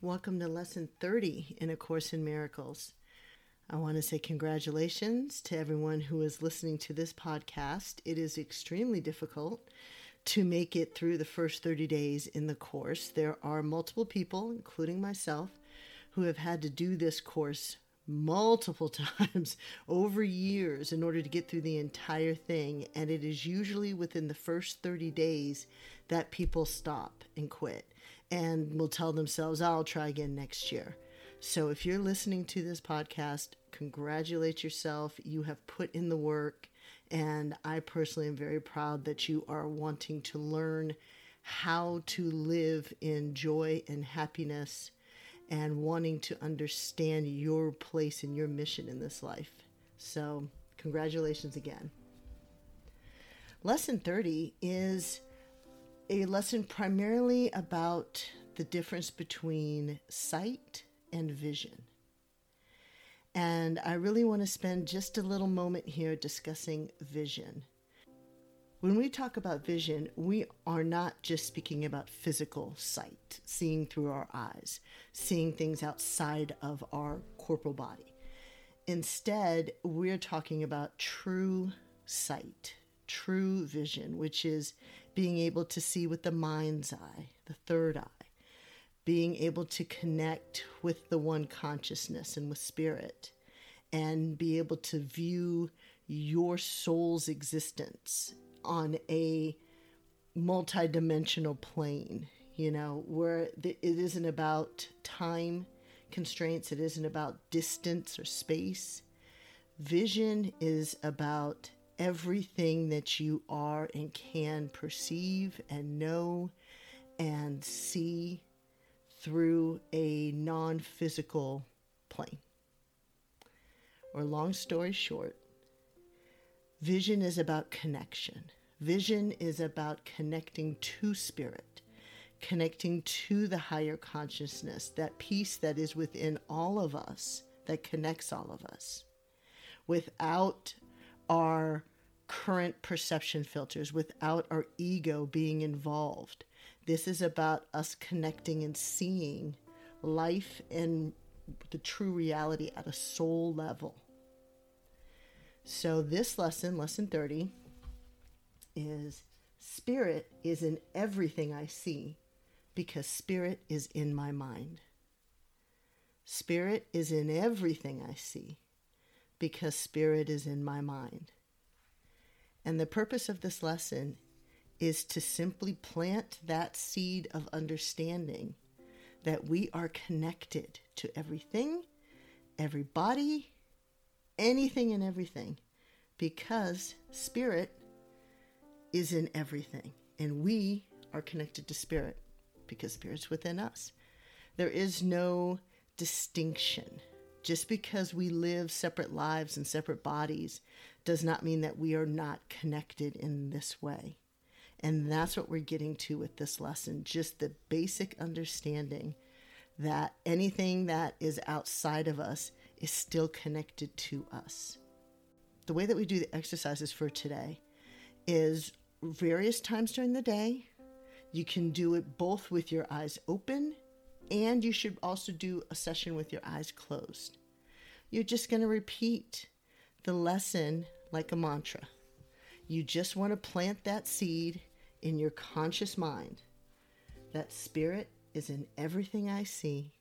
Welcome to Lesson 30 in A Course in Miracles. I want to say congratulations to everyone who is listening to this podcast. It is extremely difficult to make it through the first 30 days in the course. There are multiple people, including myself, who have had to do this course multiple times over years in order to get through the entire thing. And it is usually within the first 30 days that people stop and quit and will tell themselves, I'll try again next year. So if you're listening to this podcast, congratulate yourself. You have put in the work. And I personally am very proud that you are wanting to learn how to live in joy and happiness and wanting to understand your place and your mission in this life. So, congratulations again. Lesson 30 is a lesson primarily about the difference between sight and vision. And I really want to spend just a little moment here discussing vision. When we talk about vision, we are not just speaking about physical sight, seeing through our eyes, seeing things outside of our corporal body. Instead, we're talking about true sight, true vision, which is being able to see with the mind's eye, the third eye, being able to connect with the one consciousness and with spirit, and be able to view your soul's existence on a multidimensional plane, you know, where it isn't about time constraints, it isn't about distance or space. Vision is about everything that you are and can perceive and know and see through a non physical plane. Or, long story short, vision is about connection. Vision is about connecting to spirit, connecting to the higher consciousness, that peace that is within all of us, that connects all of us. Without our current perception filters, without our ego being involved. This is about us connecting and seeing life and the true reality at a soul level. So, this lesson, lesson 30, is spirit is in everything I see because spirit is in my mind. Spirit is in everything I see because spirit is in my mind. And the purpose of this lesson is to simply plant that seed of understanding that we are connected to everything, everybody, anything and everything, because spirit is in everything. And we are connected to spirit because spirit's within us. There is no distinction. Just because we live separate lives and separate bodies does not mean that we are not connected in this way. And that's what we're getting to with this lesson just the basic understanding that anything that is outside of us is still connected to us. The way that we do the exercises for today is various times during the day. You can do it both with your eyes open, and you should also do a session with your eyes closed. You're just going to repeat the lesson like a mantra. You just want to plant that seed in your conscious mind that spirit is in everything I see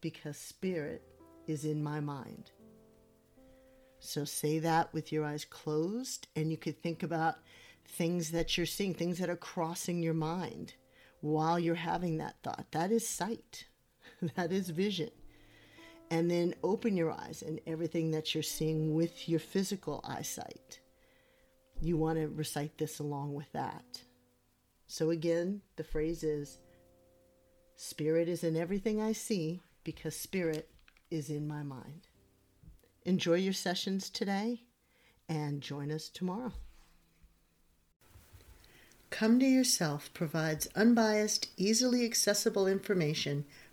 because spirit is in my mind. So say that with your eyes closed, and you could think about things that you're seeing, things that are crossing your mind while you're having that thought. That is sight, that is vision. And then open your eyes and everything that you're seeing with your physical eyesight. You want to recite this along with that. So, again, the phrase is Spirit is in everything I see because Spirit is in my mind. Enjoy your sessions today and join us tomorrow. Come to Yourself provides unbiased, easily accessible information